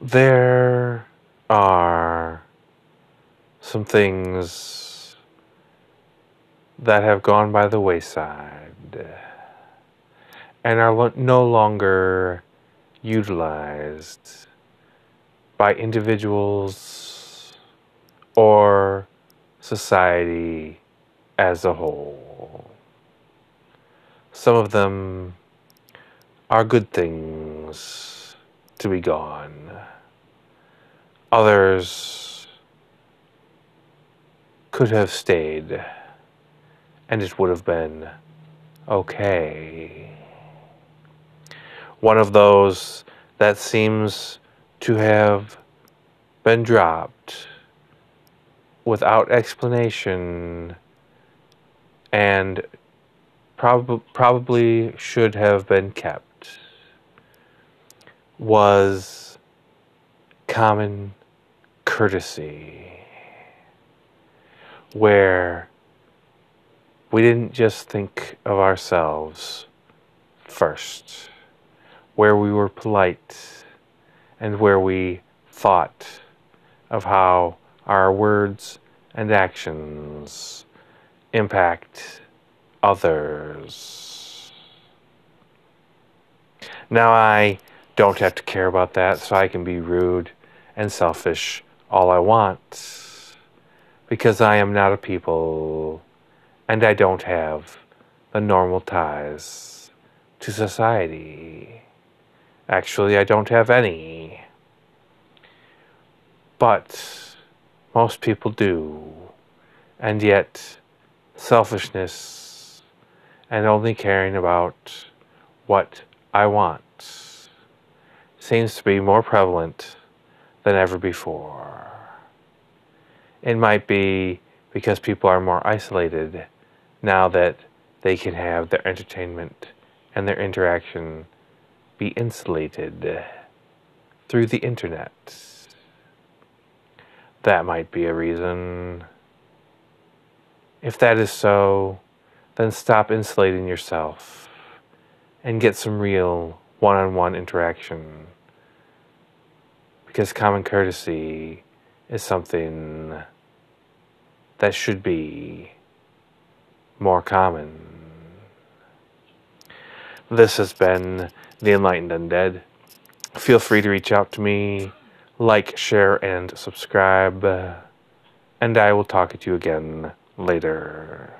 there are some things that have gone by the wayside and are no longer utilized by individuals or society as a whole. Some of them are good things to be gone. Others could have stayed and it would have been okay. One of those that seems to have been dropped without explanation and prob- probably should have been kept was common courtesy, where we didn't just think of ourselves first, where we were polite and where we thought of how our words and actions impact others. Now, I don't have to care about that, so I can be rude and selfish all I want because I am not a people and I don't have the normal ties to society. Actually, I don't have any. But most people do. And yet, selfishness and only caring about what I want seems to be more prevalent than ever before. It might be because people are more isolated now that they can have their entertainment and their interaction be insulated through the internet. That might be a reason. If that is so, then stop insulating yourself and get some real one on one interaction. Because common courtesy is something that should be more common. This has been The Enlightened Undead. Feel free to reach out to me, like, share, and subscribe. And I will talk to you again later.